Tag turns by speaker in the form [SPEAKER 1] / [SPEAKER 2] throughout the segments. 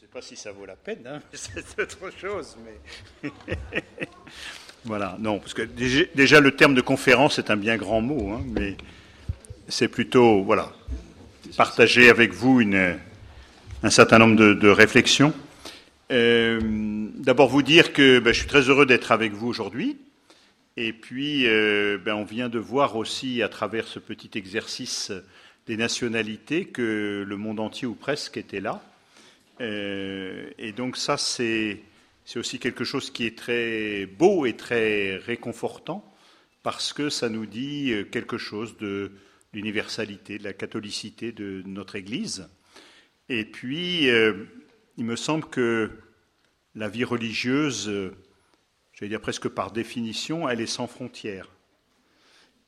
[SPEAKER 1] ne sais pas si ça vaut la peine, hein, c'est autre chose, mais. voilà, non, parce que déjà, le terme de conférence est un bien grand mot, hein, mais c'est plutôt, voilà, partager avec vous une, un certain nombre de, réflexions. Euh, d'abord, vous dire que ben, je suis très heureux d'être avec vous aujourd'hui. Et puis, euh, ben, on vient de voir aussi, à travers ce petit exercice des nationalités, que le monde entier, ou presque, était là. Euh, et donc, ça, c'est aussi quelque chose qui est très beau et très réconfortant, parce que ça nous dit quelque chose de l'universalité, de la catholicité de notre Église. Et puis, euh, il me semble que la vie religieuse, euh, j'allais dire presque par définition, elle est sans frontières.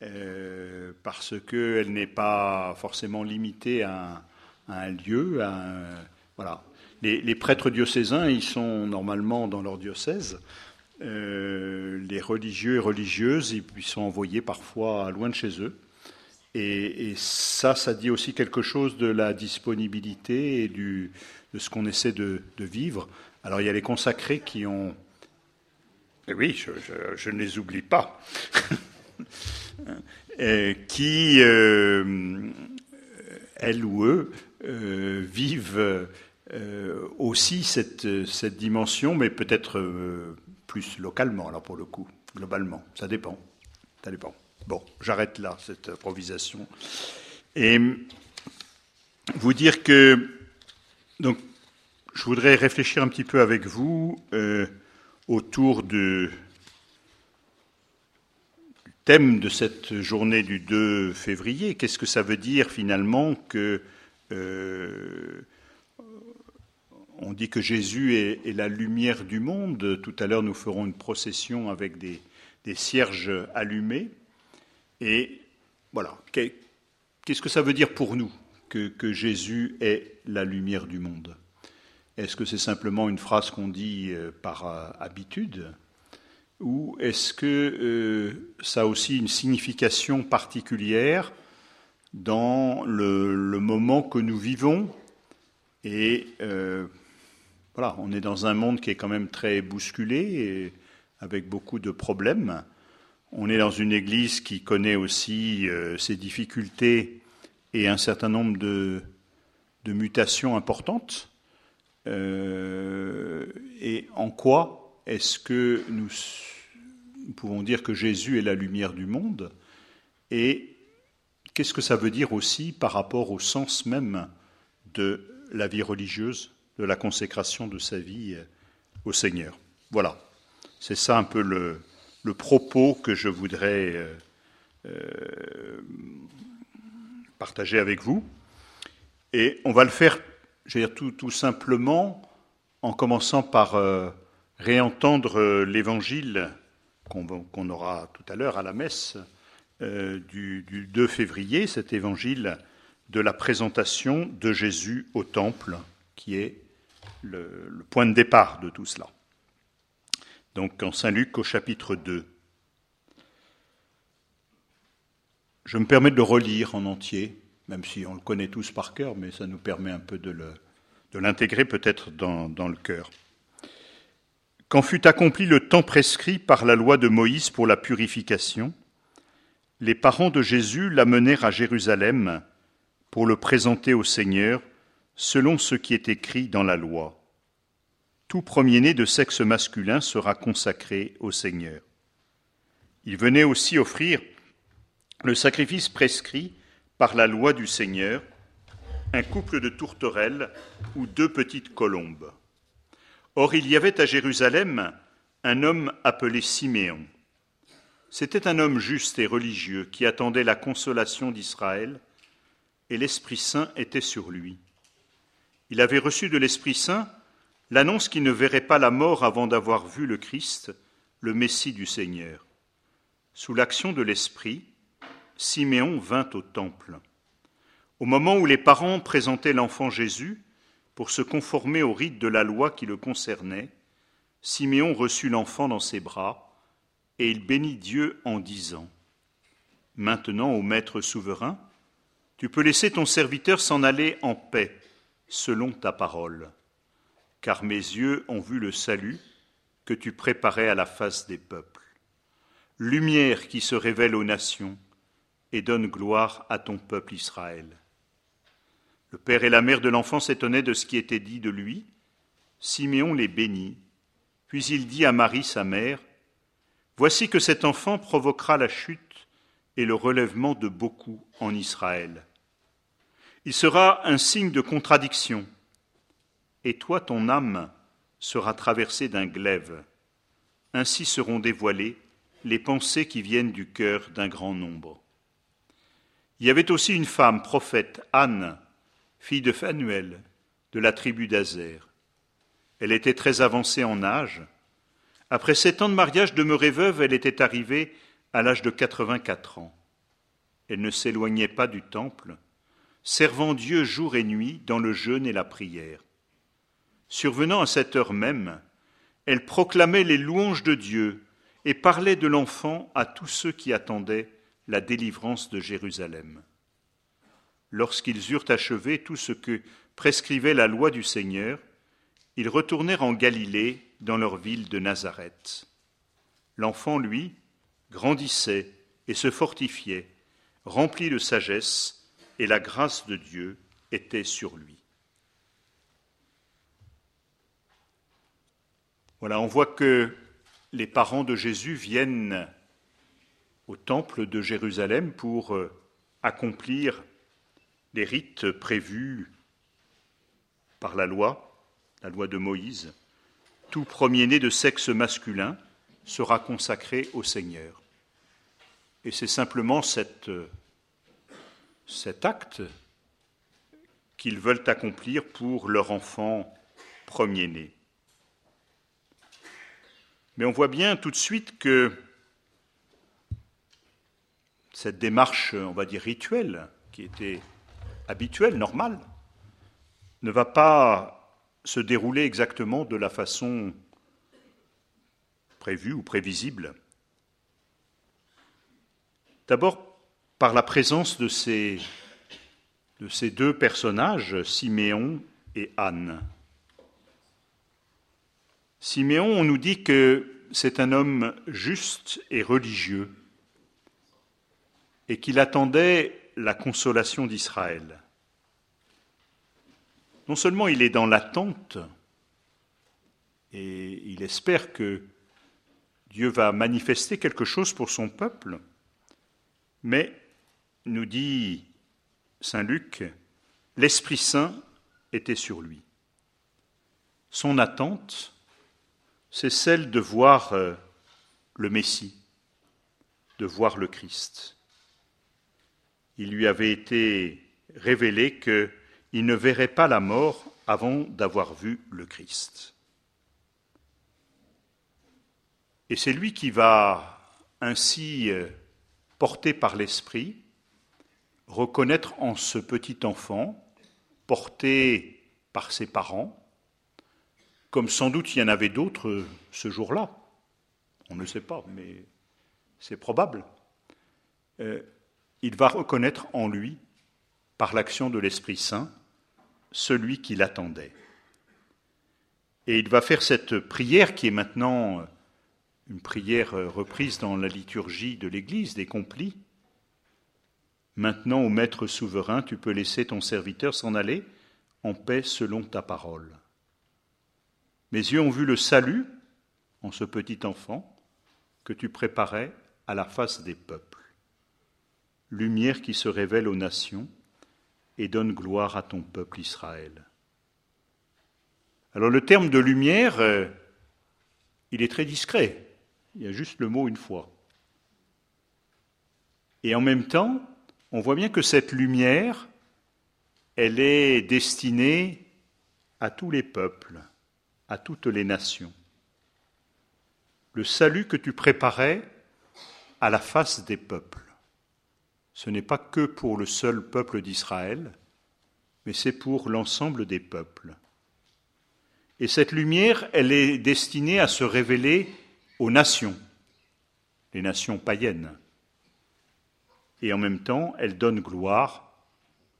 [SPEAKER 1] Euh, parce qu'elle n'est pas forcément limitée à un, lieu. voilà. Les, prêtres diocésains, ils sont normalement dans leur diocèse. les religieux et religieuses, ils sont envoyés parfois loin de chez eux. Et, ça, ça dit aussi quelque chose de la disponibilité et de ce qu'on essaie de, vivre. Alors il y a les consacrés qui ont... oui, je, ne les oublie pas. qui, euh, elles ou eux, euh, vivent euh, aussi cette, cette, dimension, mais peut-être plus localement, alors pour le coup, globalement. Ça dépend. Ça dépend. Bon, j'arrête là cette improvisation. Et vous dire que, donc, je voudrais réfléchir un petit peu avec vous euh, autour du thème de cette journée du 2 février. Qu'est-ce que ça veut dire finalement que euh, on dit que Jésus est, la lumière du monde. Tout à l'heure, nous ferons une procession avec des cierges allumés. Et voilà, qu'est-ce que ça veut dire pour nous que, Jésus est la lumière du monde? Est-ce que c'est simplement une phrase qu'on dit euh, par euh, habitude? Ou est-ce que euh, ça a aussi une signification particulière dans le, moment que nous vivons? On est dans un monde qui est quand même très bousculé et avec beaucoup de problèmes. On est dans une Église qui connaît aussi euh, ses difficultés et un certain nombre de, mutations importantes. Euh, et en quoi est-ce que nous, pouvons dire que Jésus est la lumière du monde Et qu'est-ce que ça veut dire aussi par rapport au sens même de la vie religieuse, de la consécration de sa vie euh, au Seigneur Voilà, c'est ça un peu le, propos que je voudrais euh, euh, partager avec vous. Et on va le faire, je dire, tout, simplement en commençant par réentendre l'évangile qu'on aura tout à l'heure à la messe du, 2 février, cet évangile de la présentation de Jésus au temple, qui est le point de départ de tout cela donc en Saint-Luc au chapitre 2. Je me permets de le relire en entier, même si on le connaît tous par cœur, mais ça nous permet un peu de l'intégrer peut-être dans, dans le cœur. Quand fut accompli le temps prescrit par la loi de Moïse pour la purification, les parents de Jésus l'amenèrent à Jérusalem pour le présenter au Seigneur selon ce qui est écrit dans la loi tout premier-né de sexe masculin sera consacré au Seigneur. Il venait aussi offrir le sacrifice prescrit par la loi du Seigneur, un couple de tourterelles ou deux petites colombes. Or il y avait à Jérusalem un homme appelé Siméon. C'était un homme juste et religieux qui attendait la consolation d'Israël, et l'Esprit Saint était sur lui. Il avait reçu de l'Esprit Saint l'annonce qu'il ne verrait pas la mort avant d'avoir vu le Christ, le Messie du Seigneur. Sous l'action de l'Esprit, Siméon vint au temple. Au moment où les parents présentaient l'enfant Jésus pour se conformer au rite de la loi qui le concernait, Siméon reçut l'enfant dans ses bras et il bénit Dieu en disant Maintenant, ô Maître souverain, tu peux laisser ton serviteur s'en aller en paix, selon ta parole car mes yeux ont vu le salut que tu préparais à la face des peuples. Lumière qui se révèle aux nations et donne gloire à ton peuple Israël. Le père et la mère de l'enfant s'étonnaient de ce qui était dit de lui. Siméon les bénit. Puis il dit à Marie, sa mère, Voici que cet enfant provoquera la chute et le relèvement de beaucoup en Israël. Il sera un signe de contradiction, et toi, ton âme, sera traversée d'un glaive. Ainsi seront dévoilées les pensées qui viennent du cœur d'un grand nombre. Il y avait aussi une femme, prophète, Anne, fille de Phanuel, de la tribu d'Azer. Elle était très avancée en âge. Après sept ans de mariage demeurée veuve, elle était arrivée à l'âge de quatre-vingt-quatre ans. Elle ne s'éloignait pas du temple, servant Dieu jour et nuit dans le jeûne et la prière. Survenant à cette heure même, elle proclamait les louanges de Dieu et parlait de l'enfant à tous ceux qui attendaient la délivrance de Jérusalem. Lorsqu'ils eurent achevé tout ce que prescrivait la loi du Seigneur, ils retournèrent en Galilée, dans leur ville de Nazareth. L'enfant, lui, grandissait et se fortifiait, rempli de sagesse, et la grâce de Dieu était sur lui. Voilà, on voit que les parents de Jésus viennent au temple de Jérusalem pour euh, accomplir les rites prévus par la loi, la loi de Moïse. Tout premier-né de sexe masculin sera consacré au Seigneur. Et c'est simplement cette, euh, cet acte qu'ils veulent accomplir pour leur enfant premier-né. Mais on voit bien tout de suite que cette démarche, on va dire rituelle, qui était habituelle, normale, ne va pas se dérouler exactement de la façon prévue ou prévisible. D'abord, par la présence de ces, de ces deux personnages, Siméon et Anne. Siméon, on nous dit que c'est un homme juste et religieux et qu'il attendait la consolation d'Israël. Non seulement il est dans l'attente et il espère que Dieu va manifester quelque chose pour son peuple, mais, nous dit Saint Luc, l'Esprit Saint était sur lui. Son attente, c'est celle de voir euh, le Messie, de voir le Christ. Il lui avait été révélé qu'il ne verrait pas la mort avant d'avoir vu le Christ. Et c'est lui qui va ainsi, euh, porté par l'Esprit, reconnaître en ce petit enfant, porté par ses parents, comme sans doute il y en avait d'autres euh, ce jour-là. On ne sait pas, mais c'est probable. Euh, il va reconnaître en lui, par l'action de l'Esprit Saint, celui qui l'attendait. Et il va faire cette prière qui est maintenant euh, une prière reprise dans la liturgie de l'Église des complis. Maintenant, ô Maître souverain, tu peux laisser ton serviteur s'en aller en paix selon ta parole. Mes yeux ont vu le salut en ce petit enfant que tu préparais à la face des peuples. Lumière qui se révèle aux nations et donne gloire à ton peuple Israël. Alors le terme de lumière, euh, il est très discret. Il y a juste le mot une fois. Et en même temps, on voit bien que cette lumière, elle est destinée à tous les peuples à toutes les nations. Le salut que tu préparais à la face des peuples, ce n'est pas que pour le seul peuple d'Israël, mais c'est pour l'ensemble des peuples. Et cette lumière, elle est destinée à se révéler aux nations, les nations païennes et en même temps, elle donne gloire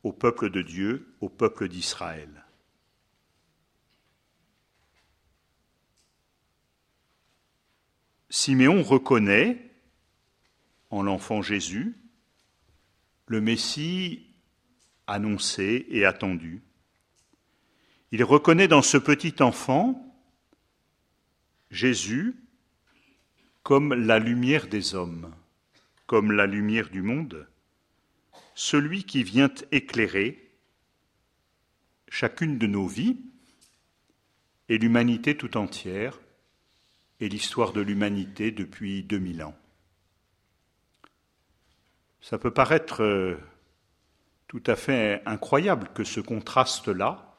[SPEAKER 1] au peuple de Dieu, au peuple d'Israël. Siméon reconnaît en l'enfant Jésus le Messie annoncé et attendu. Il reconnaît dans ce petit enfant Jésus comme la lumière des hommes comme la lumière du monde, celui qui vient éclairer chacune de nos vies et l'humanité tout entière et l'histoire de l'humanité depuis 2000 ans. Ça peut paraître euh, tout à fait incroyable que ce contraste-là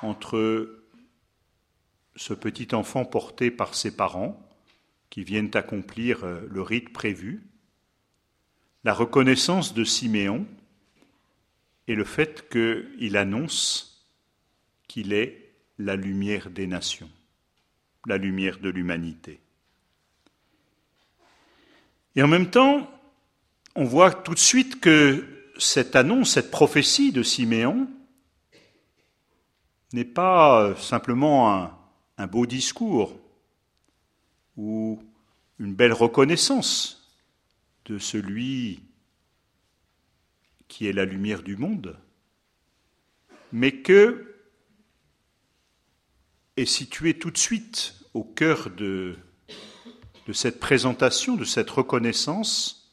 [SPEAKER 1] entre ce petit enfant porté par ses parents, qui viennent accomplir euh, le rite prévu, la reconnaissance de Siméon et le fait qu'il annonce qu'il est la lumière des nations, la lumière de l'humanité. Et en même temps, on voit tout de suite que cette annonce, cette prophétie de Siméon n'est pas simplement un, un beau discours ou une belle reconnaissance de celui qui est la lumière du monde, mais que est situé tout de suite au cœur de, de cette présentation, de cette reconnaissance,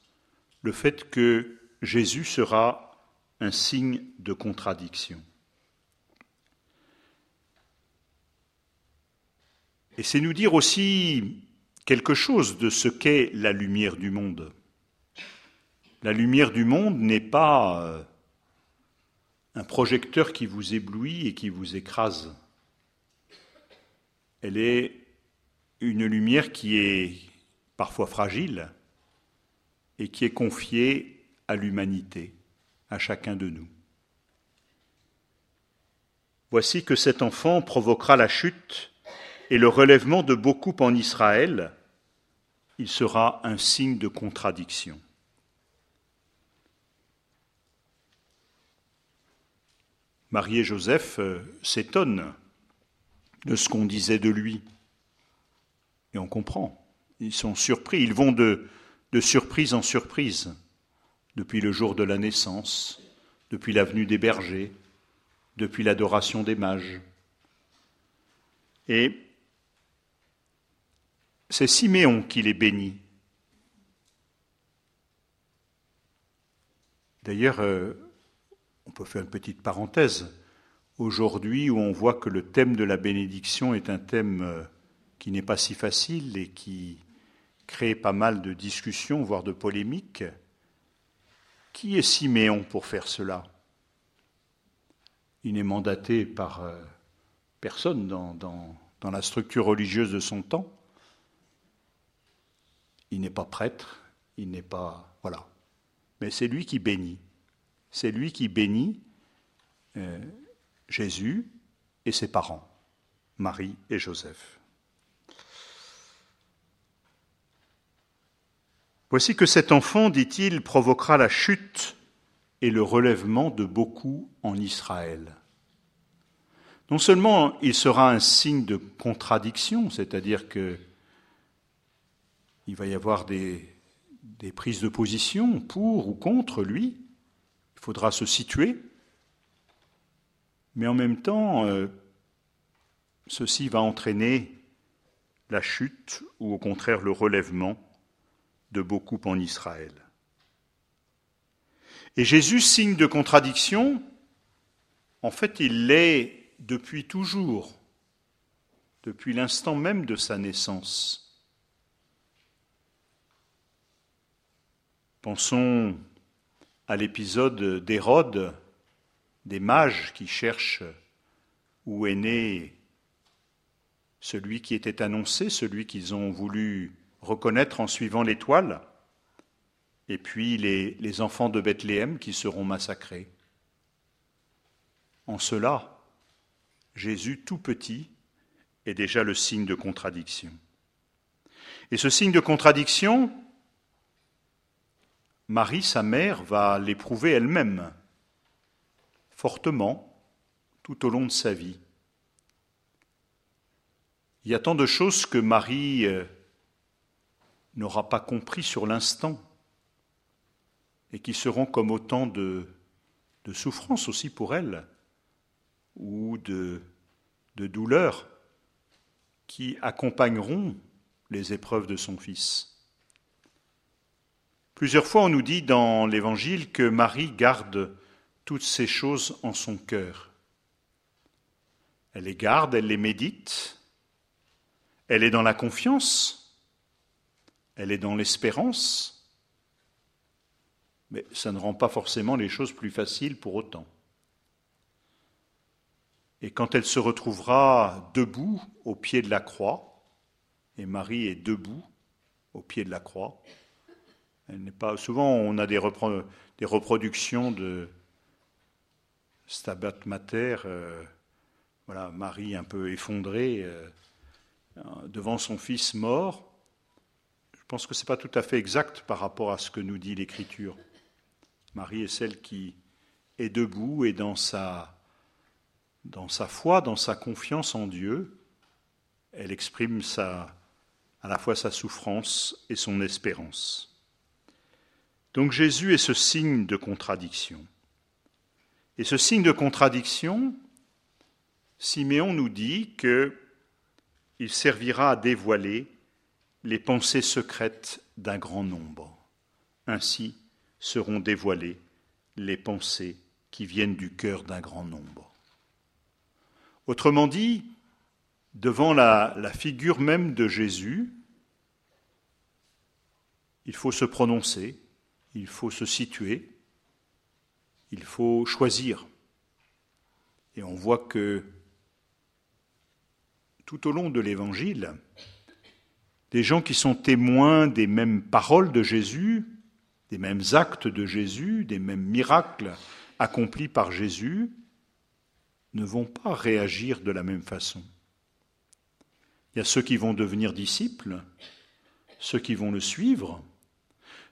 [SPEAKER 1] le fait que Jésus sera un signe de contradiction. Et c'est nous dire aussi quelque chose de ce qu'est la lumière du monde. La lumière du monde n'est pas euh, un projecteur qui vous éblouit et qui vous écrase. Elle est une lumière qui est parfois fragile et qui est confiée à l'humanité, à chacun de nous. Voici que cet enfant provoquera la chute et le relèvement de beaucoup en Israël, il sera un signe de contradiction. Marie et Joseph euh, s'étonnent de ce qu'on disait de lui. Et on comprend. Ils sont surpris. Ils vont de, surprise en surprise depuis le jour de la naissance, depuis la venue des bergers, depuis l'adoration des mages. Et c'est Siméon qui les bénit. D'ailleurs, euh, on peut faire une petite parenthèse. Aujourd'hui, où on voit que le thème de la bénédiction est un thème euh, qui n'est pas si facile et qui crée pas mal de discussions, voire de polémiques, qui est Siméon pour faire cela? Il n'est mandaté par euh, personne dans, dans la structure religieuse de son temps il n'est pas prêtre, il n'est pas. Voilà. Mais c'est lui qui bénit. C'est lui qui bénit euh, Jésus et ses parents, Marie et Joseph. Voici que cet enfant, dit-il, provoquera la chute et le relèvement de beaucoup en Israël. Non seulement il sera un signe de contradiction, c'est-à-dire que il va y avoir des, prises de position pour ou contre lui. Il faudra se situer. Mais en même temps, euh, ceci va entraîner la chute ou au contraire le relèvement de beaucoup en Israël. Et Jésus, signe de contradiction, en fait, il l'est depuis toujours, depuis l'instant même de sa naissance. Pensons à l'épisode d'Hérode, des mages qui cherchent où est né celui qui était annoncé, celui qu'ils ont voulu reconnaître en suivant l'étoile, et puis les, enfants de Bethléem qui seront massacrés. En cela, Jésus tout petit est déjà le signe de contradiction. Et ce signe de contradiction, Marie, sa mère, va l'éprouver elle-même, fortement, tout au long de sa vie. Il y a tant de choses que Marie euh, n'aura pas compris sur l'instant et qui seront comme autant de, souffrances aussi pour elle ou de douleurs qui accompagneront les épreuves de son Fils. Plusieurs fois on nous dit dans l'Évangile que Marie garde toutes ces choses en son cœur. Elle les garde, elle les médite, elle est dans la confiance, elle est dans l'espérance, mais ça ne rend pas forcément les choses plus faciles pour autant. Et quand elle se retrouvera debout au pied de la croix, et Marie est debout au pied de la croix, Souvent, on a des, reproductions de Stabat Mater, euh, voilà, Marie un peu effondrée euh, devant son fils mort. Je pense que ce n'est pas tout à fait exact par rapport à ce que nous dit l'Écriture. Marie est celle qui est debout et dans sa, dans sa foi, dans sa confiance en Dieu, elle exprime à la fois sa souffrance et son espérance. Donc Jésus est ce signe de contradiction. Et ce signe de contradiction, Siméon nous dit que il servira à dévoiler les pensées secrètes d'un grand nombre. Ainsi, seront dévoilées les pensées qui viennent du cœur d'un grand nombre. Autrement dit, devant la, la, figure même de Jésus, il faut se prononcer, il faut se situer, il faut choisir. Et on voit que tout au long de l'Évangile, des gens qui sont témoins des mêmes paroles de Jésus des mêmes actes de Jésus, des mêmes miracles accomplis par Jésus, ne vont pas réagir de la même façon. Il y a ceux qui vont devenir disciples, ceux qui vont le suivre,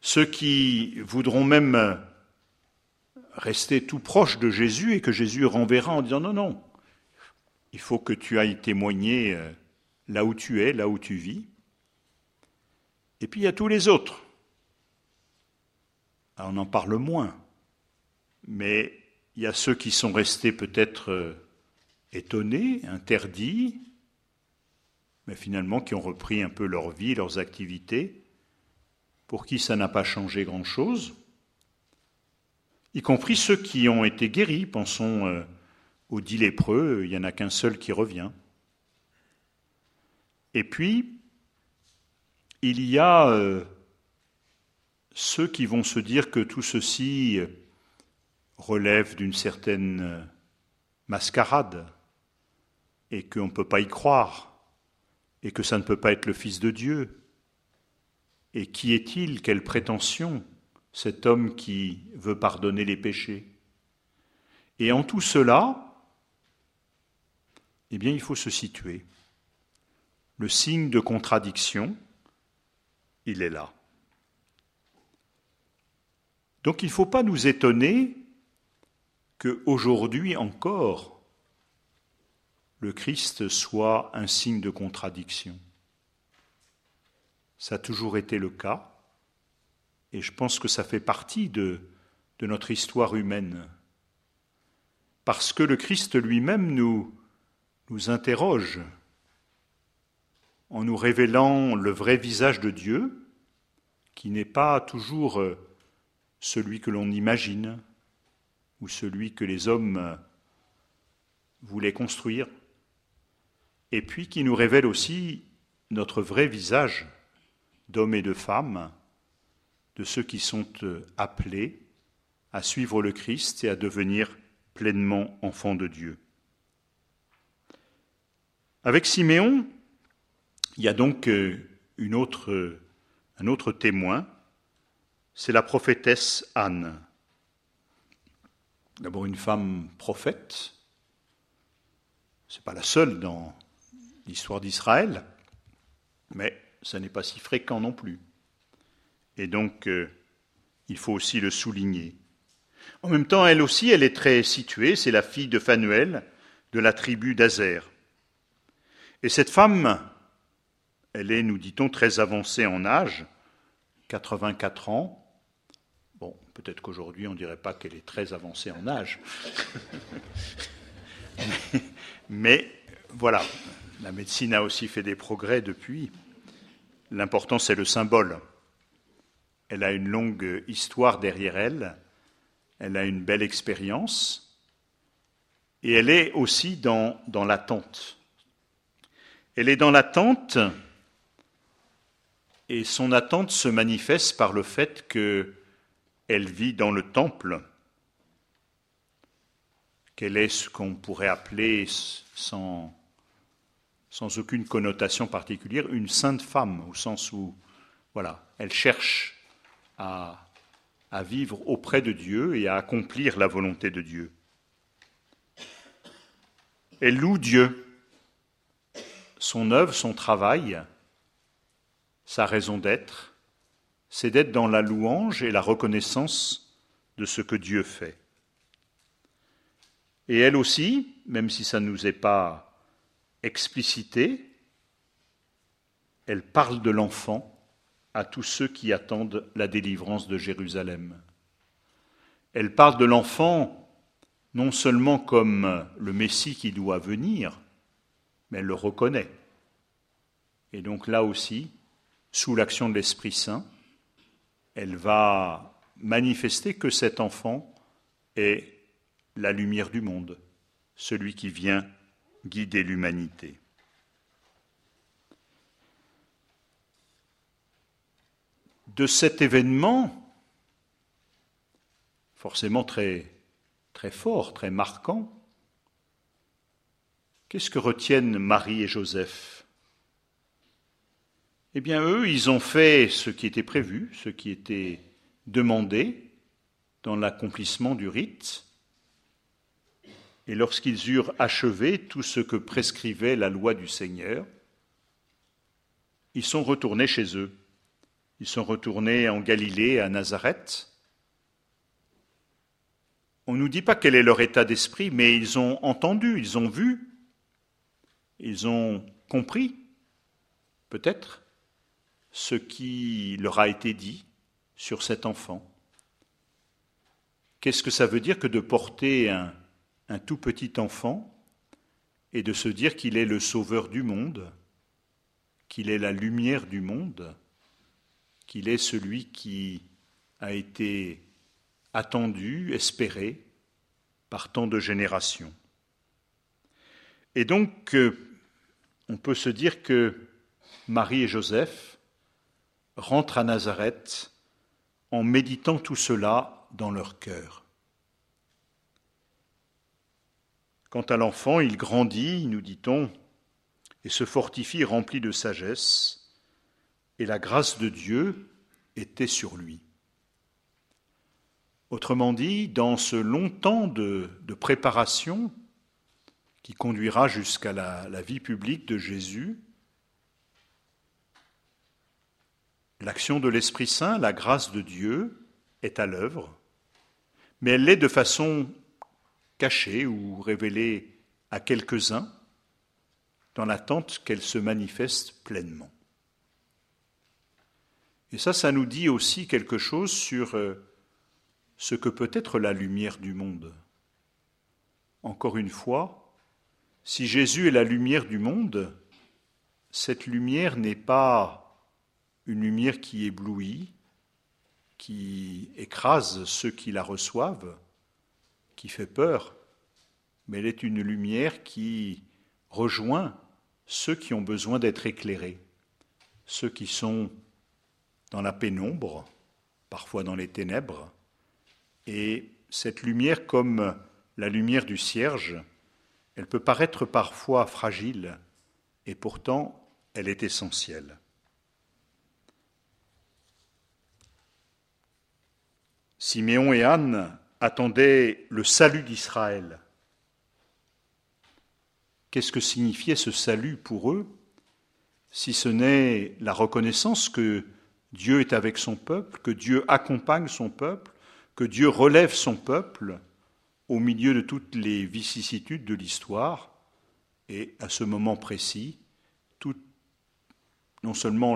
[SPEAKER 1] ceux qui voudront même rester tout proches de Jésus et que Jésus renverra en disant non, non, il faut que tu ailles témoigner euh, là où tu es, là où tu vis. Et puis il y a tous les autres on en parle moins, mais il y a ceux qui sont restés peut-être euh, étonnés, interdits, mais finalement qui ont repris un peu leur vie, leurs activités, pour qui ça n'a pas changé grand-chose, y compris ceux qui ont été guéris, pensons euh, aux dix lépreux, il n'y en a qu'un seul qui revient. Et puis, il y a euh, ceux qui vont se dire que tout ceci relève d'une certaine mascarade et qu'on ne peut pas y croire et que ça ne peut pas être le Fils de Dieu. Et qui est-il? Quelle prétention cet homme qui veut pardonner les péchés? Et en tout cela, eh bien, il faut se situer. Le signe de contradiction, il est là. Donc il ne faut pas nous étonner qu'aujourd'hui encore, le Christ soit un signe de contradiction. Ça a toujours été le cas, et je pense que ça fait partie de, notre histoire humaine. Parce que le Christ lui-même nous, interroge en nous révélant le vrai visage de Dieu, qui n'est pas toujours euh, celui que l'on imagine ou celui que les hommes voulaient construire, et puis qui nous révèle aussi notre vrai visage d'hommes et de femmes, de ceux qui sont appelés à suivre le Christ et à devenir pleinement enfants de Dieu. Avec Siméon, il y a donc une autre, un autre témoin c'est la prophétesse Anne. D'abord une femme prophète, ce n'est pas la seule dans l'histoire d'Israël, mais ça n'est pas si fréquent non plus. Et donc, euh, il faut aussi le souligner. En même temps, elle aussi, elle est très située, c'est la fille de Phanuel, de la tribu d'Azer. Et cette femme, Elle est, nous dit-on, très avancée en âge, 84 ans. Bon, peut-être qu'aujourd'hui on ne dirait pas qu'elle est très avancée en âge. Mais voilà, la médecine a aussi fait des progrès depuis. L'important, c'est le symbole. Elle a une longue histoire derrière elle, elle a une belle expérience, et elle est aussi dans, dans l'attente. Elle est dans l'attente, et son attente se manifeste par le fait qu'elle vit dans le temple, qu'elle est ce qu'on pourrait appeler, sans, sans aucune connotation particulière, une sainte femme, au sens où, voilà, elle cherche à, à vivre auprès de Dieu et à accomplir la volonté de Dieu. Elle loue Dieu, son œuvre, son travail, sa raison d'être, c'est d'être dans la louange et la reconnaissance de ce que Dieu fait. Et elle aussi, même si ça ne nous est pas explicité, elle parle de l'enfant à tous ceux qui attendent la délivrance de Jérusalem. Elle parle de l'enfant non seulement comme le Messie qui doit venir, mais elle le reconnaît. Et donc là aussi, sous l'action de l'Esprit Saint, elle va manifester que cet enfant est la lumière du monde, celui qui vient guider l'humanité. De cet événement, forcément très, très fort, très marquant, qu'est-ce que retiennent Marie et Joseph? Eh bien, eux, ils ont fait ce qui était prévu, ce qui était demandé dans l'accomplissement du rite, et lorsqu'ils eurent achevé tout ce que prescrivait la loi du Seigneur, ils sont retournés chez eux. Ils sont retournés en Galilée, à Nazareth. On ne nous dit pas quel est leur état d'esprit, mais ils ont entendu, ils ont vu, ils ont compris, peut-être, ce qui leur a été dit sur cet enfant. Qu'est-ce que ça veut dire que de porter un, un tout petit enfant et de se dire qu'il est le sauveur du monde, qu'il est la lumière du monde, qu'il est celui qui a été attendu, espéré par tant de générations. Et donc, euh, on peut se dire que Marie et Joseph rentrent à Nazareth en méditant tout cela dans leur cœur. Quant à l'enfant, il grandit, nous dit-on, et se fortifie rempli de sagesse, et la grâce de Dieu était sur lui. Autrement dit, dans ce long temps de, préparation qui conduira jusqu'à la, la vie publique de Jésus, l'action de l'Esprit Saint, la grâce de Dieu est à l'œuvre, mais elle l'est de façon cachée ou révélée à quelques-uns, dans l'attente qu'elle se manifeste pleinement. Et ça, ça nous dit aussi quelque chose sur euh, ce que peut être la lumière du monde. Encore une fois, si Jésus est la lumière du monde, cette lumière n'est pas une lumière qui éblouit, qui écrase ceux qui la reçoivent, qui fait peur, mais elle est une lumière qui rejoint ceux qui ont besoin d'être éclairés, ceux qui sont dans la pénombre, parfois dans les ténèbres, et cette lumière, comme la lumière du cierge, elle peut paraître parfois fragile, et pourtant elle est essentielle. Siméon et Anne attendaient le salut d'Israël. Qu'est-ce que signifiait ce salut pour eux, si ce n'est la reconnaissance que Dieu est avec son peuple, que Dieu accompagne son peuple, que Dieu relève son peuple au milieu de toutes les vicissitudes de l'histoire, et à ce moment précis, non seulement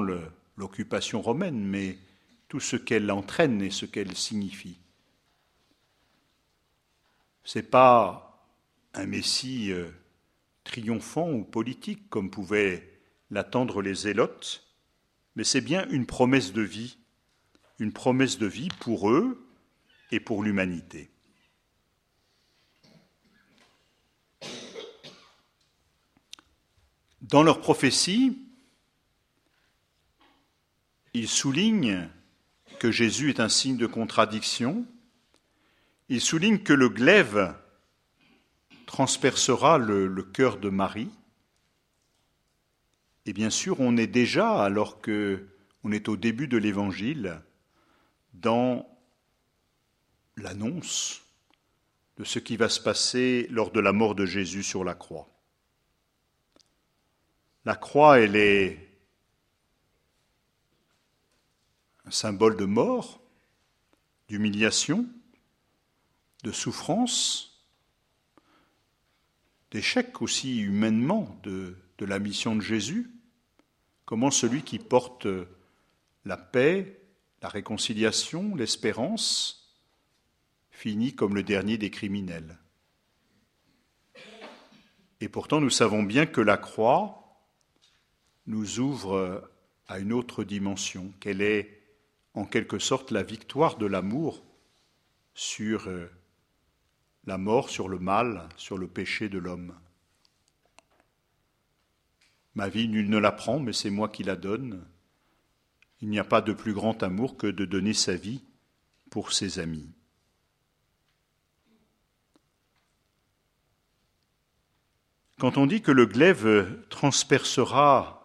[SPEAKER 1] l'occupation romaine, mais tout ce qu'elle entraîne et ce qu'elle signifie. Ce n'est pas un Messie euh, triomphant ou politique comme pouvaient l'attendre les zélotes, mais c'est bien une promesse de vie, une promesse de vie pour eux et pour l'humanité. Dans leur prophétie, ils soulignent que Jésus est un signe de contradiction, ils soulignent que le glaive transpercera le, le cœur de Marie, et bien sûr, on est déjà, alors que on est au début de l'Évangile, dans l'annonce de ce qui va se passer lors de la mort de Jésus sur la croix. La croix, elle est un symbole de mort, d'humiliation, de souffrance, d'échec aussi humainement de, la mission de Jésus. Comment celui qui porte la paix, la réconciliation, l'espérance, finit comme le dernier des criminels. Et pourtant, nous savons bien que la croix, nous ouvre à une autre dimension, qu'elle est en quelque sorte la victoire de l'amour sur euh, la mort, sur le mal, sur le péché de l'homme. Ma vie, nul ne la prend, mais c'est moi qui la donne. Il n'y a pas de plus grand amour que de donner sa vie pour ses amis. Quand on dit que le glaive transpercera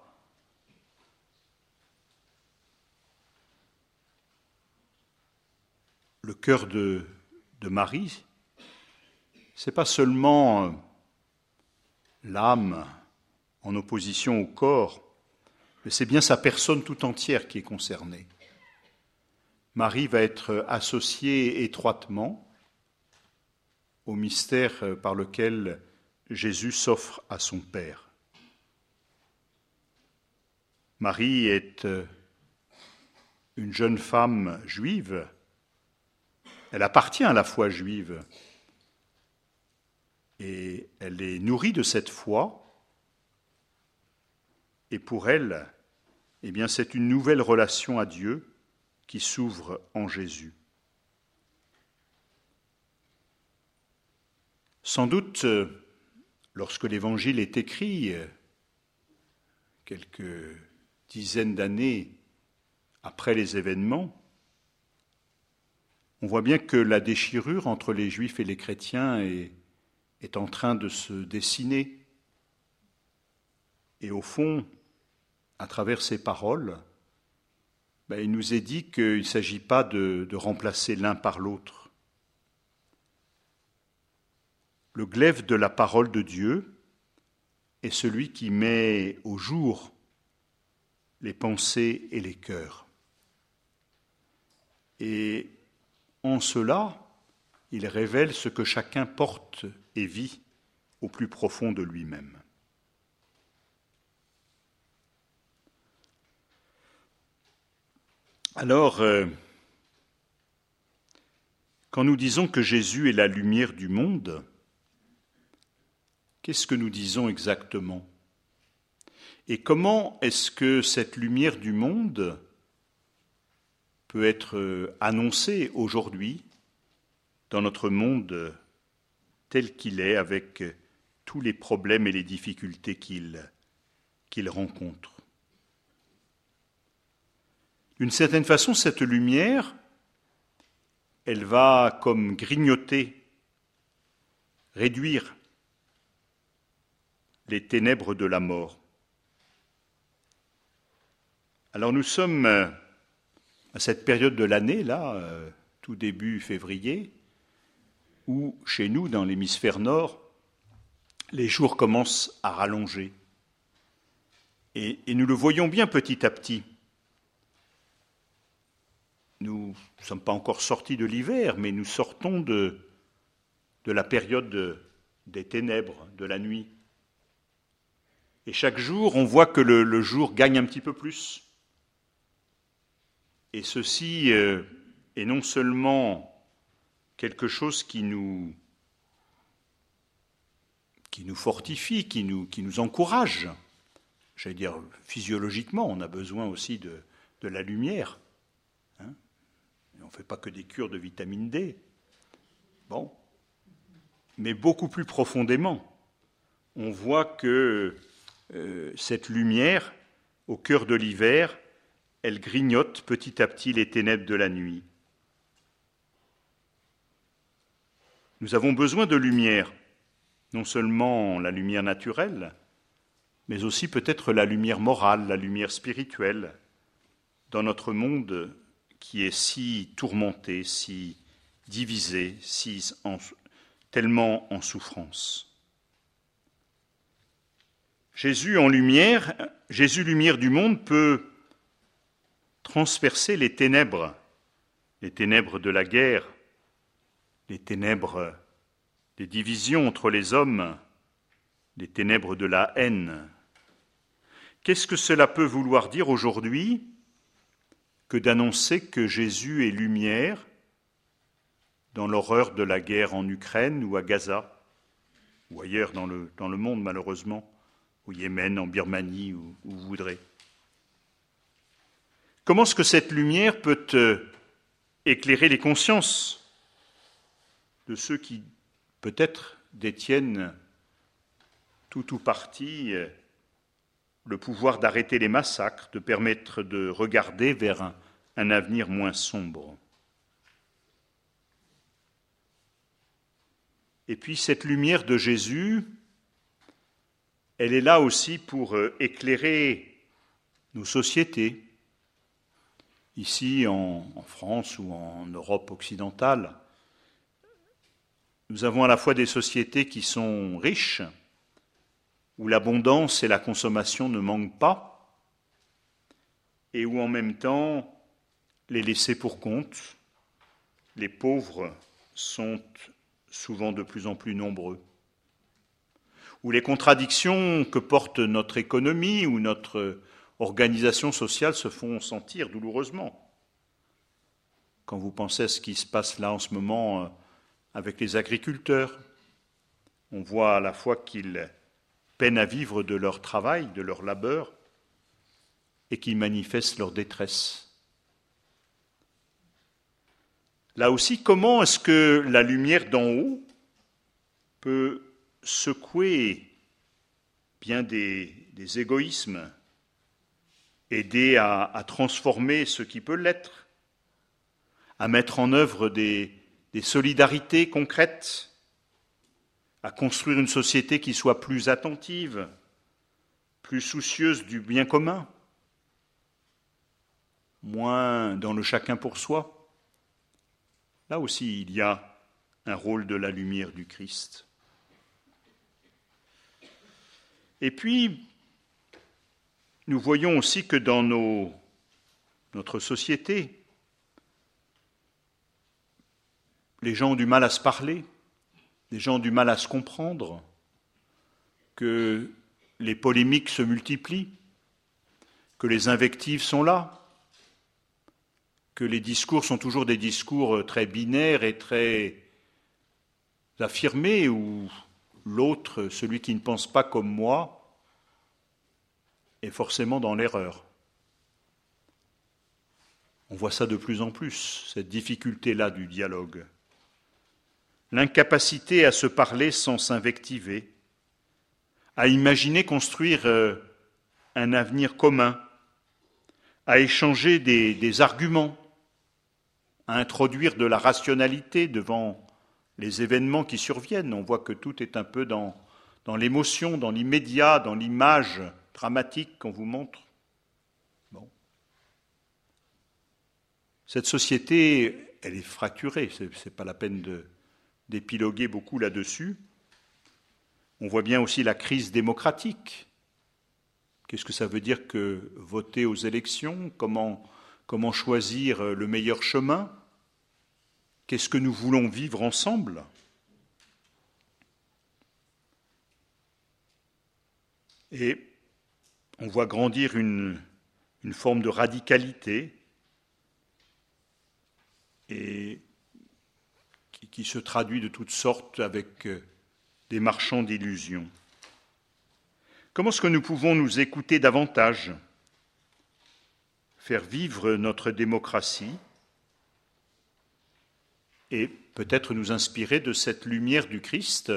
[SPEAKER 1] le cœur de, de Marie, c'est pas seulement euh, l'âme en opposition au corps, mais c'est bien sa personne tout entière qui est concernée. Marie va être associée étroitement au mystère euh, par lequel Jésus s'offre à son Père. Marie est euh, une jeune femme juive elle appartient à la foi juive. Et elle est nourrie de cette foi. Et pour elle, eh c'est une nouvelle relation à Dieu qui s'ouvre en Jésus. Sans doute, lorsque l'Évangile est écrit, quelques dizaines d'années après les événements, on voit bien que la déchirure entre les juifs et les chrétiens est, est en train de se dessiner. Et au fond, à travers ces paroles, ben, il nous est dit qu'il ne s'agit pas de, de remplacer l'un par l'autre. Le glaive de la parole de Dieu est celui qui met au jour les pensées et les cœurs. Et en cela, il révèle ce que chacun porte et vit au plus profond de lui-même. Alors, euh, quand nous disons que Jésus est la lumière du monde, qu'est-ce que nous disons exactement? Et comment est-ce que cette lumière du monde peut être euh, annoncé aujourd'hui dans notre monde tel qu'il est, avec tous les problèmes et les difficultés qu'il rencontre. D'une certaine façon, cette lumière, elle va comme grignoter, réduire les ténèbres de la mort. Alors nous sommes à cette période de l'année, là, euh, tout début février, où chez nous, dans l'hémisphère nord, les jours commencent à rallonger. Et, nous le voyons bien petit à petit. Nous ne sommes pas encore sortis de l'hiver, mais nous sortons de, la période de, des ténèbres, de la nuit. Et chaque jour, on voit que le, jour gagne un petit peu plus. Et ceci euh, est non seulement quelque chose qui nous, qui nous fortifie, qui nous, qui nous encourage, j'allais dire physiologiquement, on a besoin aussi de, de la lumière. Hein. on ne fait pas que des cures de vitamine D. Bon. Mais beaucoup plus profondément, on voit que euh, cette lumière, au cœur de l'hiver, elle grignote petit à petit les ténèbres de la nuit. Nous avons besoin de lumière, non seulement la lumière naturelle, mais aussi peut-être la lumière morale, la lumière spirituelle, dans notre monde qui est si tourmenté, si divisé, si tellement en souffrance. Jésus en lumière, Jésus lumière du monde peut transpercer les ténèbres, les ténèbres de la guerre, les ténèbres des divisions entre les hommes, les ténèbres de la haine. Qu'est-ce que cela peut vouloir dire aujourd'hui que d'annoncer que Jésus est lumière dans l'horreur de la guerre en Ukraine ou à Gaza, ou ailleurs dans le, monde malheureusement, au Yémen, en Birmanie, où, où vous voudrez? Comment est-ce que cette lumière peut euh, éclairer les consciences de ceux qui peut-être détiennent tout ou partie euh, le pouvoir d'arrêter les massacres, de permettre de regarder vers un, avenir moins sombre. Et puis cette lumière de Jésus, elle est là aussi pour euh, éclairer nos sociétés, ici en, France ou en Europe occidentale. Nous avons à la fois des sociétés qui sont riches, où l'abondance et la consommation ne manquent pas, et où en même temps les laissés pour compte, les pauvres sont souvent de plus en plus nombreux, où les contradictions que porte notre économie ou notre organisation sociale se font sentir douloureusement. Quand vous pensez à ce qui se passe là en ce moment euh, avec les agriculteurs, on voit à la fois qu'ils peinent à vivre de leur travail, de leur labeur, et qui manifestent leur détresse. Là aussi, comment est-ce que la lumière d'en haut peut secouer bien des, égoïsmes, aider à, transformer ce qui peut l'être, à mettre en œuvre des, des solidarités concrètes, à construire une société qui soit plus attentive, plus soucieuse du bien commun, moins dans le chacun pour soi. Là aussi, il y a un rôle de la lumière du Christ. Et puis, nous voyons aussi que dans notre société, les gens ont du mal à se parler, les gens ont du mal à se comprendre, que les polémiques se multiplient, que les invectives sont là, que les discours sont toujours des discours très binaires et très affirmés, où l'autre, celui qui ne pense pas comme moi, est forcément dans l'erreur. On voit ça de plus en plus, cette difficulté-là du dialogue l'incapacité à se parler sans s'invectiver, à imaginer construire euh, un avenir commun, à échanger des, arguments, à introduire de la rationalité devant les événements qui surviennent. On voit que tout est un peu dans, dans l'émotion, dans l'immédiat, dans l'image dramatique qu'on vous montre. Bon. Cette société, elle est fracturée, ce n'est pas la peine de, d'épiloguer beaucoup là-dessus. On voit bien aussi la crise démocratique. Qu'est-ce que ça veut dire que voter aux élections comment, choisir le meilleur chemin? Qu'est-ce que nous voulons vivre ensemble? Et on voit grandir une, une forme de radicalité et qui, se traduit de toutes sortes avec euh, des marchands d'illusions. Comment est-ce que nous pouvons nous écouter davantage, faire vivre notre démocratie et peut-être nous inspirer de cette lumière du Christ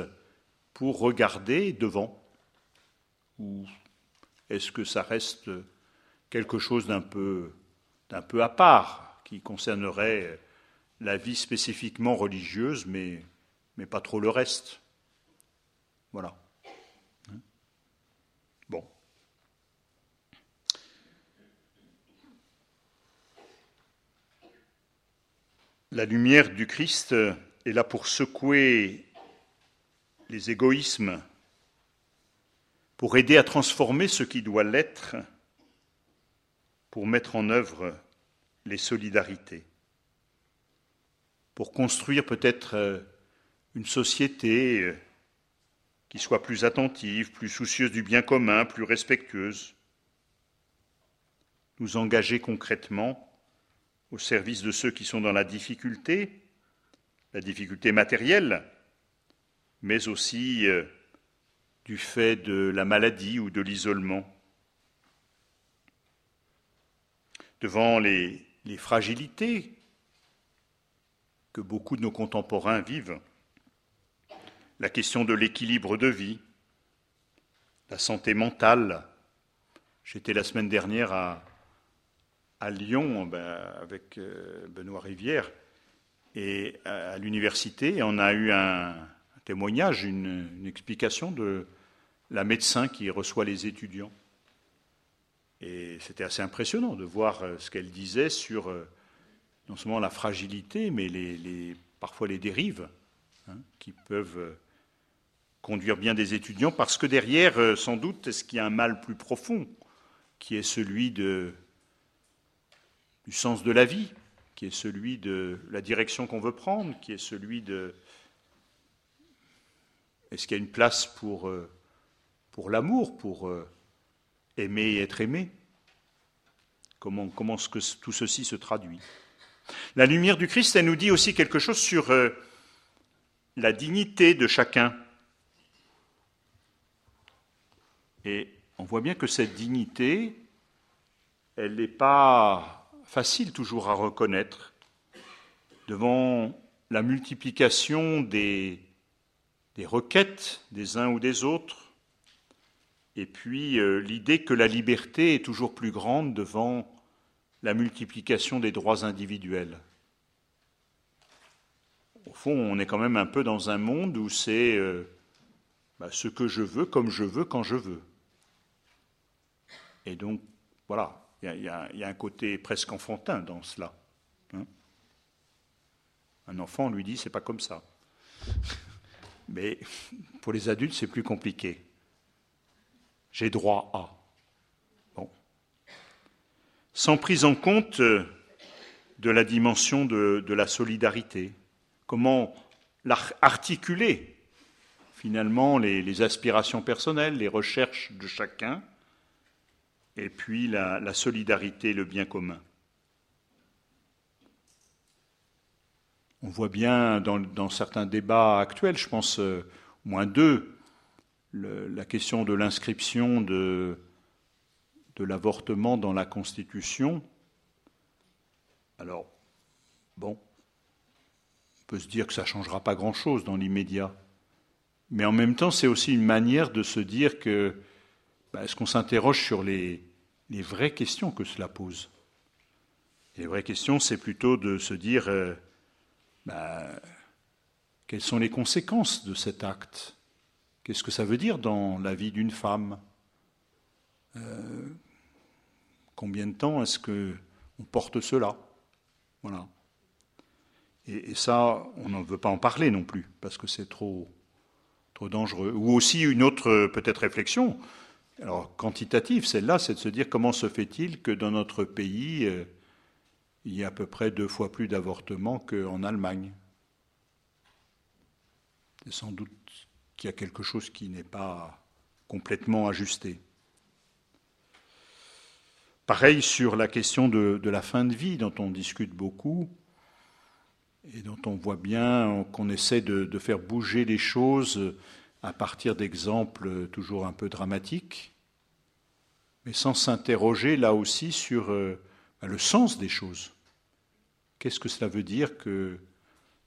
[SPEAKER 1] pour regarder devant? Ou est-ce que ça reste quelque chose d'un peu, d'un peu à part, qui concernerait la vie spécifiquement religieuse, mais, pas trop le reste Voilà. Bon. La lumière du Christ est là pour secouer les égoïsmes, pour aider à transformer ce qui doit l'être, pour mettre en œuvre les solidarités, pour construire peut-être euh, une société euh, qui soit plus attentive, plus soucieuse du bien commun, plus respectueuse, nous engager concrètement au service de ceux qui sont dans la difficulté, la difficulté matérielle, mais aussi euh, du fait de la maladie ou de l'isolement. Devant les, les, fragilités que beaucoup de nos contemporains vivent, la question de l'équilibre de vie, la santé mentale. J'étais la semaine dernière à, à Lyon ben, avec euh, Benoît Rivière et à, à l'université, on a eu un, témoignage, une, explication de la médecin qui reçoit les étudiants. Et c'était assez impressionnant de voir euh, ce qu'elle disait sur euh, non seulement la fragilité, mais les, parfois les dérives hein, qui peuvent euh, conduire bien des étudiants, parce que derrière, sans doute, est-ce qu'il y a un mal plus profond, qui est celui du sens de la vie, qui est celui de la direction qu'on veut prendre, qui est celui de, est-ce qu'il y a une place pour, euh, l'amour, pour euh, aimer et être aimé? Comment, est-ce que tout ceci se traduit? La lumière du Christ, elle nous dit aussi quelque chose sur euh, la dignité de chacun. Et on voit bien que cette dignité, elle n'est pas facile toujours à reconnaître devant la multiplication des, requêtes des uns ou des autres, et puis euh, l'idée que la liberté est toujours plus grande devant la multiplication des droits individuels. Au fond, on est quand même un peu dans un monde où c'est euh, bah, ce que je veux, comme je veux, quand je veux. Et donc, voilà, il y, a un côté presque enfantin dans cela. Hein un enfant, on lui dit, c'est pas comme ça. Mais pour les adultes, c'est plus compliqué. J'ai droit à. Sans prise en compte de la dimension de, la solidarité. Comment articuler finalement les, aspirations personnelles, les recherches de chacun, et puis la, solidarité, le bien commun. On voit bien dans, certains débats actuels, je pense euh, au moins deux, la question de l'inscription de, l'avortement dans la Constitution. Alors, bon, on peut se dire que ça ne changera pas grand-chose dans l'immédiat. Mais en même temps, c'est aussi une manière de se dire que bah, est-ce qu'on s'interroge sur les, vraies questions que cela pose? Les vraies questions, c'est plutôt de se dire euh, ben, quelles sont les conséquences de cet acte? Qu'est-ce que ça veut dire dans la vie d'une femme? Euh, Combien de temps est-ce que on porte cela? Voilà. Et, ça, on n'en veut pas en parler non plus parce que c'est trop trop dangereux. Ou aussi une autre peut-être réflexion, alors quantitative, celle-là, c'est de se dire comment se fait-il que dans notre pays euh, il y a à peu près deux fois plus d'avortements qu'en Allemagne. C'est sans doute qu'il y a quelque chose qui n'est pas complètement ajusté. Pareil sur la question de, la fin de vie dont on discute beaucoup et dont on voit bien qu'on essaie de, faire bouger les choses à partir d'exemples toujours un peu dramatiques, mais sans s'interroger là aussi sur euh, ben, le sens des choses. Qu'est-ce que cela veut dire que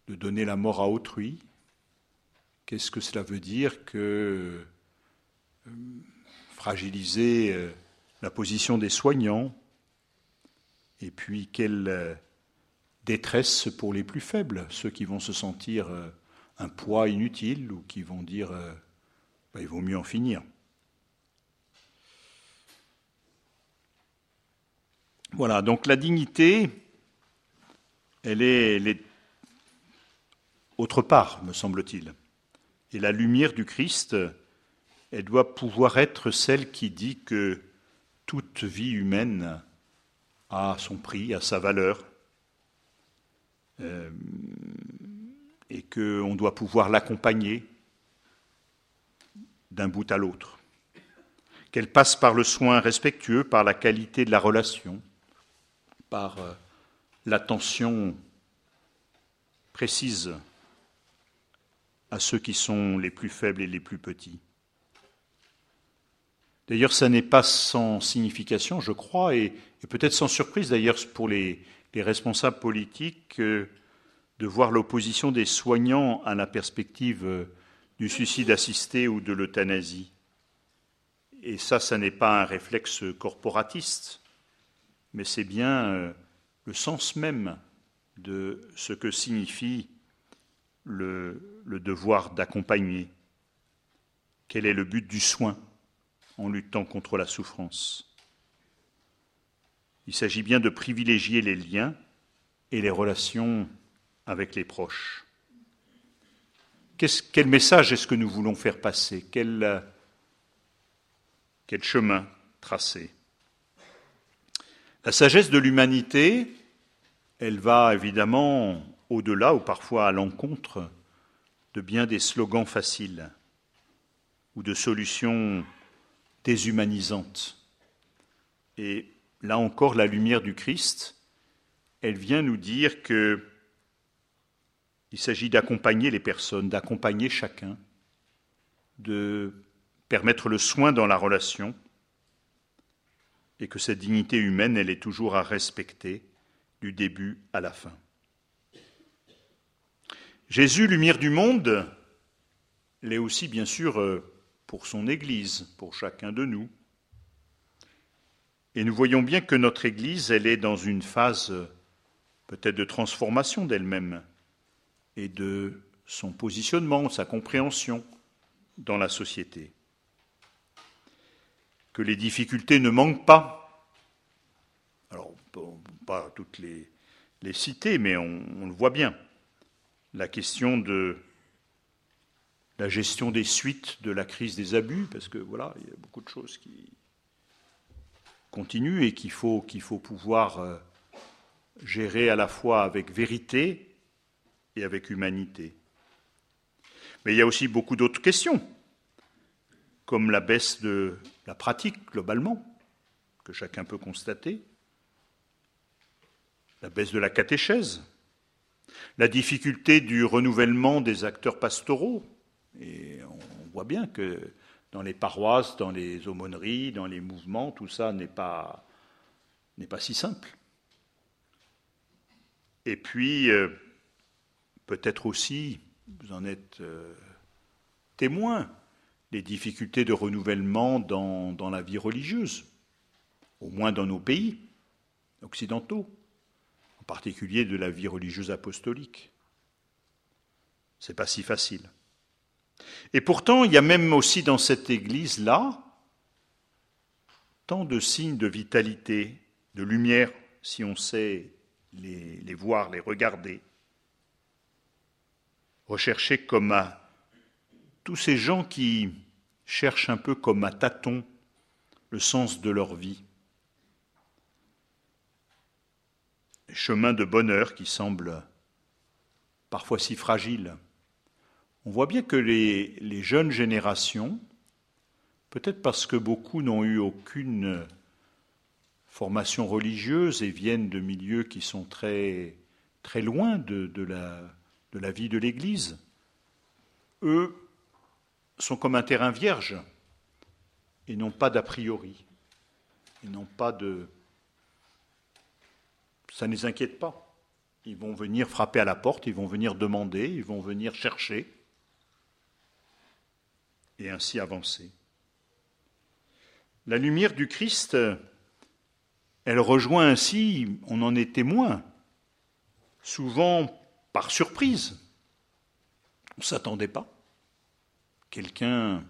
[SPEAKER 1] de donner la mort à autrui? Qu'est-ce que cela veut dire que euh, fragiliser euh, la position des soignants Et puis quelle euh, détresse pour les plus faibles, ceux qui vont se sentir un poids inutile ou qui vont dire bah, il vaut mieux en finir. Voilà, donc la dignité, elle est autre part, me semble-t-il. Et la lumière du Christ, elle doit pouvoir être celle qui dit que toute vie humaine a son prix, a sa valeur, euh, et qu'on doit pouvoir l'accompagner d'un bout à l'autre. Qu'elle passe par le soin respectueux, par la qualité de la relation, par euh, l'attention précise à ceux qui sont les plus faibles et les plus petits. D'ailleurs, ça n'est pas sans signification, je crois, et, peut-être sans surprise d'ailleurs pour les, responsables politiques, de voir l'opposition des soignants à la perspective euh, du suicide assisté ou de l'euthanasie. Et ça, ça n'est pas un réflexe corporatiste, mais c'est bien euh, le sens même de ce que signifie le, devoir d'accompagner Quel est le but du soin? En luttant contre la souffrance. Il s'agit bien de privilégier les liens et les relations avec les proches. quel message est-ce que nous voulons faire passer? Quel, quel chemin tracer? La sagesse de l'humanité, elle va évidemment au-delà ou parfois à l'encontre de bien des slogans faciles ou de solutions déshumanisantes. Et là encore, la lumière du Christ, elle vient nous dire que il s'agit d'accompagner les personnes, d'accompagner chacun, de permettre le soin dans la relation, et que cette dignité humaine, elle est toujours à respecter du début à la fin. Jésus, lumière du monde, l'est aussi bien sûr euh, pour son Église, pour chacun de nous. Et nous voyons bien que notre Église, elle est dans une phase peut-être de transformation d'elle-même et de son positionnement, sa compréhension dans la société. Que les difficultés ne manquent pas. Alors, on peut pas toutes les, citer, mais on le voit bien la question de la gestion des suites de la crise des abus, parce que voilà, il y a beaucoup de choses qui continuent et qu'il faut, pouvoir euh, gérer à la fois avec vérité et avec humanité. Mais il y a aussi beaucoup d'autres questions, comme la baisse de la pratique globalement, que chacun peut constater, la baisse de la catéchèse, la difficulté du renouvellement des acteurs pastoraux. Et on voit bien que dans les paroisses, dans les aumôneries, dans les mouvements, tout ça n'est pas, n'est pas si simple. Et puis, euh, peut-être aussi, vous en êtes euh, témoin, les difficultés de renouvellement dans, dans la vie religieuse, au moins dans nos pays occidentaux en particulier de la vie religieuse apostolique. C'est pas si facile. Et pourtant, il y a même aussi dans cette église-là tant de signes de vitalité, de lumière, si on sait les, les voir, les regarder. Rechercher comme à tous ces gens qui cherchent un peu comme à tâtons le sens de leur vie. chemin de bonheur qui semble parfois si fragile. On voit bien que les, jeunes générations, peut-être parce que beaucoup n'ont eu aucune formation religieuse et viennent de milieux qui sont très, loin de, la, vie de l'Église. Eux sont comme un terrain vierge et n'ont pas d'a priori. N'ont pas de. Ça ne les inquiète pas. Ils vont venir frapper à la porte, ils vont venir demander, ils vont venir chercher et ainsi avancer. La lumière du Christ, elle rejoint ainsi, on en est témoin, souvent par surprise. On ne s'attendait pas. Quelqu'un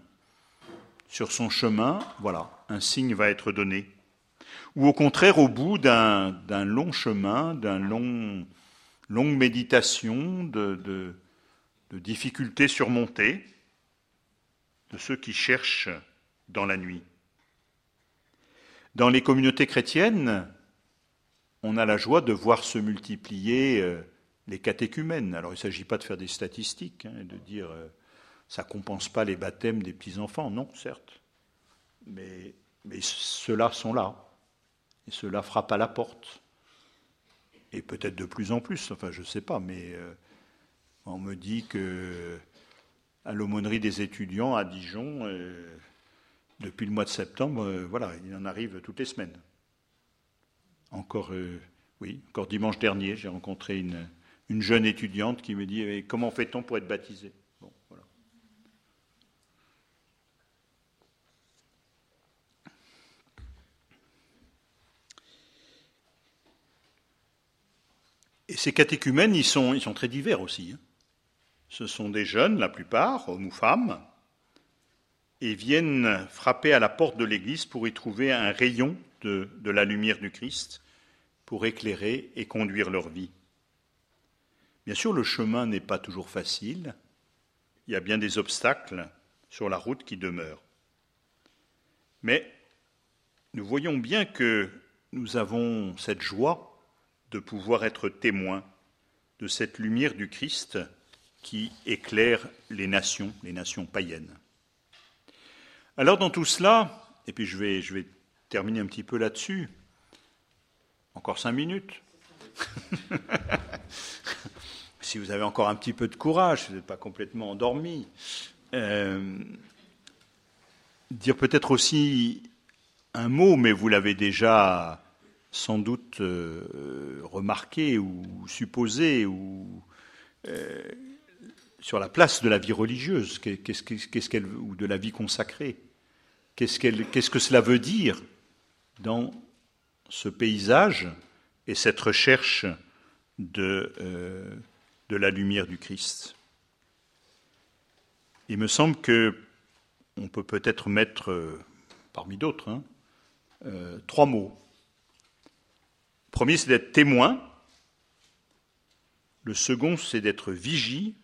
[SPEAKER 1] sur son chemin, voilà, un signe va être donné. Ou au contraire, au bout d'un long chemin, d'une long, longue méditation, de difficultés surmontées, de ceux qui cherchent dans la nuit. Dans les communautés chrétiennes, on a la joie de voir se multiplier euh, les catéchumènes. Alors il ne s'agit pas de faire des statistiques, hein, de dire euh, ça ne compense pas les baptêmes des petits-enfants, non, certes. Mais, ceux-là sont là. Et ceux-là frappent à la porte. Et peut-être de plus en plus, enfin je ne sais pas, mais euh, on me dit que à l'aumônerie des étudiants à Dijon, euh, depuis le mois de septembre, euh, voilà, il en arrive toutes les semaines. Encore, euh, oui, encore dimanche dernier, j'ai rencontré une, une, jeune étudiante qui me dit Comment fait-on pour être baptisé? Bon, voilà. Et ces catéchumènes, ils sont, ils sont très divers aussi. Hein. Ce sont des jeunes, la plupart, hommes ou femmes, et viennent frapper à la porte de l'Église pour y trouver un rayon de, la lumière du Christ, pour éclairer et conduire leur vie. Bien sûr, le chemin n'est pas toujours facile, il y a bien des obstacles sur la route qui demeurent. Mais nous voyons bien que nous avons cette joie de pouvoir être témoins de cette lumière du Christ qui éclaire les nations, les nations païennes. Alors dans tout cela, et puis je vais, je vais terminer un petit peu là-dessus, encore cinq minutes. si vous avez encore un petit peu de courage, si vous n'êtes pas complètement endormi. Euh, dire peut-être aussi un mot, mais vous l'avez déjà sans doute euh, remarqué ou supposé, ou euh, sur la place de la vie religieuse, ou de la vie consacrée. Qu'est-ce, que cela veut dire dans ce paysage et cette recherche de, euh, la lumière du Christ? Il me semble que on peut peut-être mettre, euh, parmi d'autres, hein, euh, trois mots. Le premier, c'est d'être témoin. Le second, c'est d'être vigie.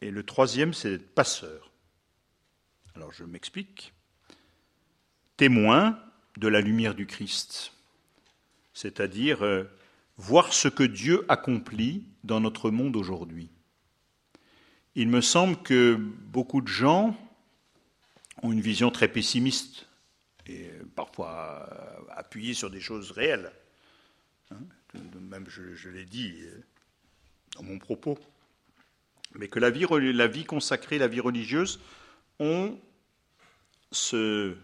[SPEAKER 1] Et le troisième, c'est d'être passeur. Alors je m'explique. Témoin de la lumière du Christ, c'est-à-dire euh, voir ce que Dieu accomplit dans notre monde aujourd'hui. Il me semble que beaucoup de gens ont une vision très pessimiste et parfois euh, appuyée sur des choses réelles. Hein, même je, l'ai dit euh, dans mon propos mais que la vie, la vie consacrée, la vie religieuse ont ce,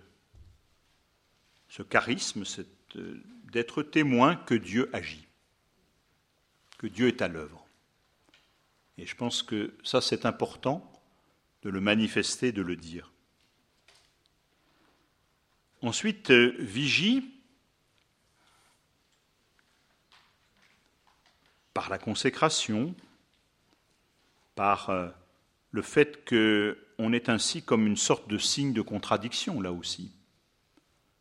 [SPEAKER 1] ce charisme euh, d'être témoin que Dieu agit, que Dieu est à l'œuvre. Et je pense que ça, c'est important de le manifester, de le dire. Ensuite, euh, vigie par la consécration, par euh, le fait qu'on est ainsi comme une sorte de signe de contradiction là aussi.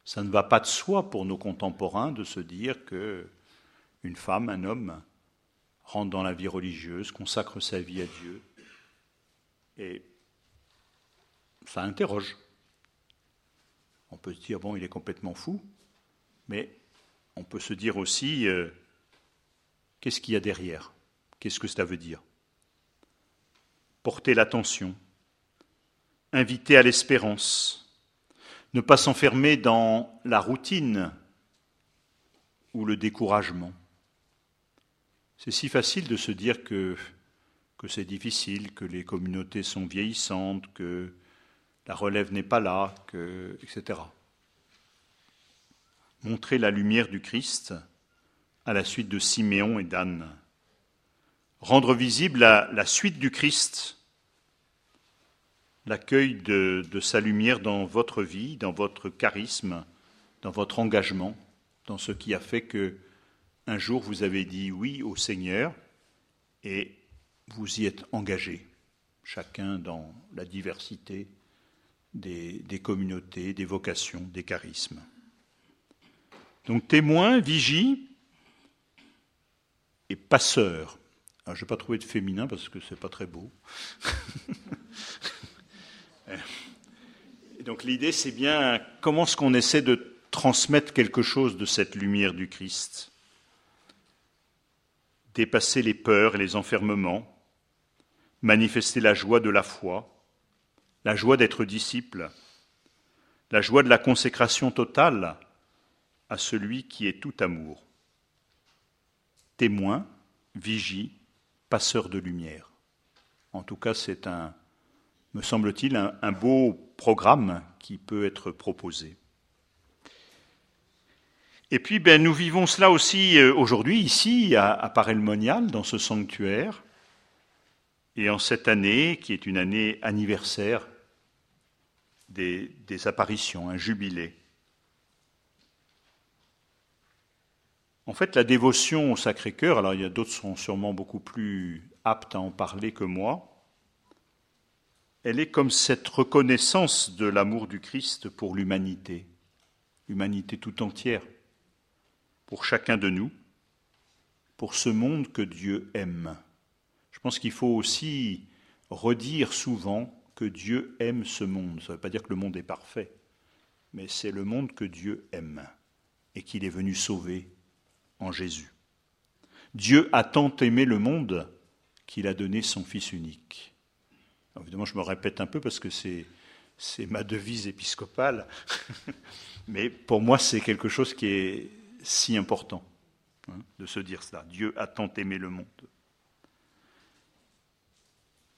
[SPEAKER 1] Ça ne va pas de soi pour nos contemporains de se dire que une femme, un homme rentre dans la vie religieuse, consacre sa vie à Dieu. Et ça interroge. On peut se dire, bon, il est complètement fou, mais on peut se dire aussi, euh, qu'est-ce qu'il y a derrière? Qu'est-ce que ça veut dire? Porter l'attention, inviter à l'espérance, ne pas s'enfermer dans la routine ou le découragement. C'est si facile de se dire que, que c'est difficile, que les communautés sont vieillissantes, que la relève n'est pas là, que, etc. Montrer la lumière du Christ à la suite de Siméon et d'Anne. Rendre visible la, suite du Christ, l'accueil de, de sa lumière dans votre vie, dans votre charisme, dans votre engagement, dans ce qui a fait que un jour vous avez dit oui au Seigneur et vous y êtes engagé, chacun dans la diversité des, des communautés, des vocations, des charismes. Donc témoin, vigie et passeur. Alors, je n'ai pas trouvé de féminin parce que ce n'est pas très beau. donc l'idée, c'est bien comment est-ce qu'on essaie de transmettre quelque chose de cette lumière du Christ? Dépasser les peurs et les enfermements, manifester la joie de la foi, la joie d'être disciple, la joie de la consécration totale à celui qui est tout amour. Témoin, vigie, passeur de lumière. En tout cas, c'est un, me semble-t-il, un, beau programme qui peut être proposé. Et puis, ben, nous vivons cela aussi euh, aujourd'hui, ici, à, à Parelmonial, dans ce sanctuaire. Et en cette année, qui est une année anniversaire des apparitions, un jubilé. En fait, la dévotion au Sacré-Cœur, alors il y a d'autres qui sont sûrement beaucoup plus aptes à en parler que moi, elle est comme cette reconnaissance de l'amour du Christ pour l'humanité, l'humanité tout entière, pour chacun de nous, pour ce monde que Dieu aime. Je pense qu'il faut aussi redire souvent que Dieu aime ce monde. Ça ne veut pas dire que le monde est parfait, mais c'est le monde que Dieu aime et qu'il est venu sauver en Jésus. Dieu a tant aimé le monde qu'il a donné son Fils unique. Évidemment, je me répète un peu parce que c'est, ma devise épiscopale, mais pour moi, c'est quelque chose qui est si important hein, de se dire cela. Dieu a tant aimé le monde.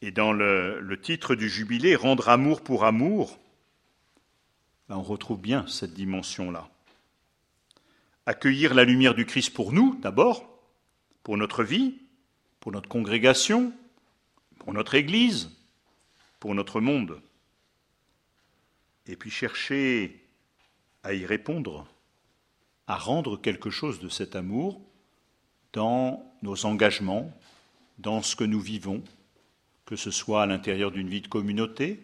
[SPEAKER 1] Et dans le, le titre du jubilé, Rendre amour pour amour, ben, on retrouve bien cette dimension-là accueillir la lumière du Christ pour nous, d'abord, pour notre vie, pour notre congrégation, pour notre Église, pour notre monde, et puis chercher à y répondre, à rendre quelque chose de cet amour dans nos engagements, dans ce que nous vivons, que ce soit à l'intérieur d'une vie de communauté,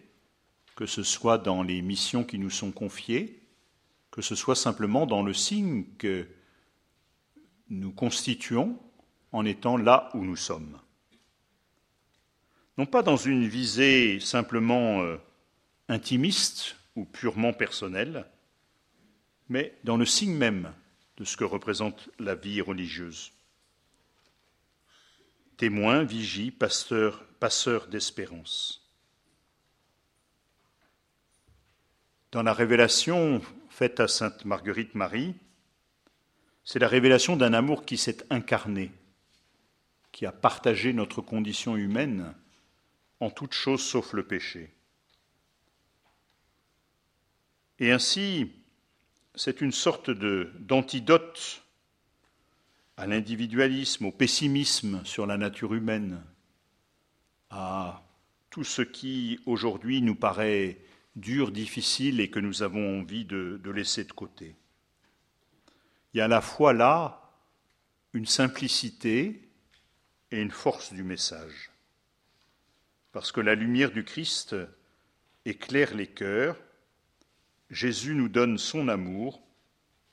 [SPEAKER 1] que ce soit dans les missions qui nous sont confiées, que ce soit simplement dans le signe que nous constituons en étant là où nous sommes. Non pas dans une visée simplement euh, intimiste ou purement personnelle, mais dans le signe même de ce que représente la vie religieuse. Témoin, vigie, pasteur, passeur d'espérance. Dans la révélation faite à Sainte Marguerite Marie, c'est la révélation d'un amour qui s'est incarné, qui a partagé notre condition humaine en toute chose sauf le péché. Et ainsi, c'est une sorte d'antidote à l'individualisme, au pessimisme sur la nature humaine, à tout ce qui aujourd'hui nous paraît dur, difficile et que nous avons envie de, de laisser de côté. Il y a à la fois là une simplicité et une force du message. Parce que la lumière du Christ éclaire les cœurs, Jésus nous donne son amour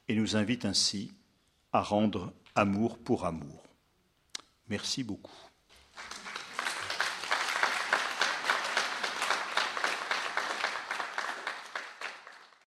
[SPEAKER 1] et nous invite ainsi à rendre amour pour amour. Merci beaucoup.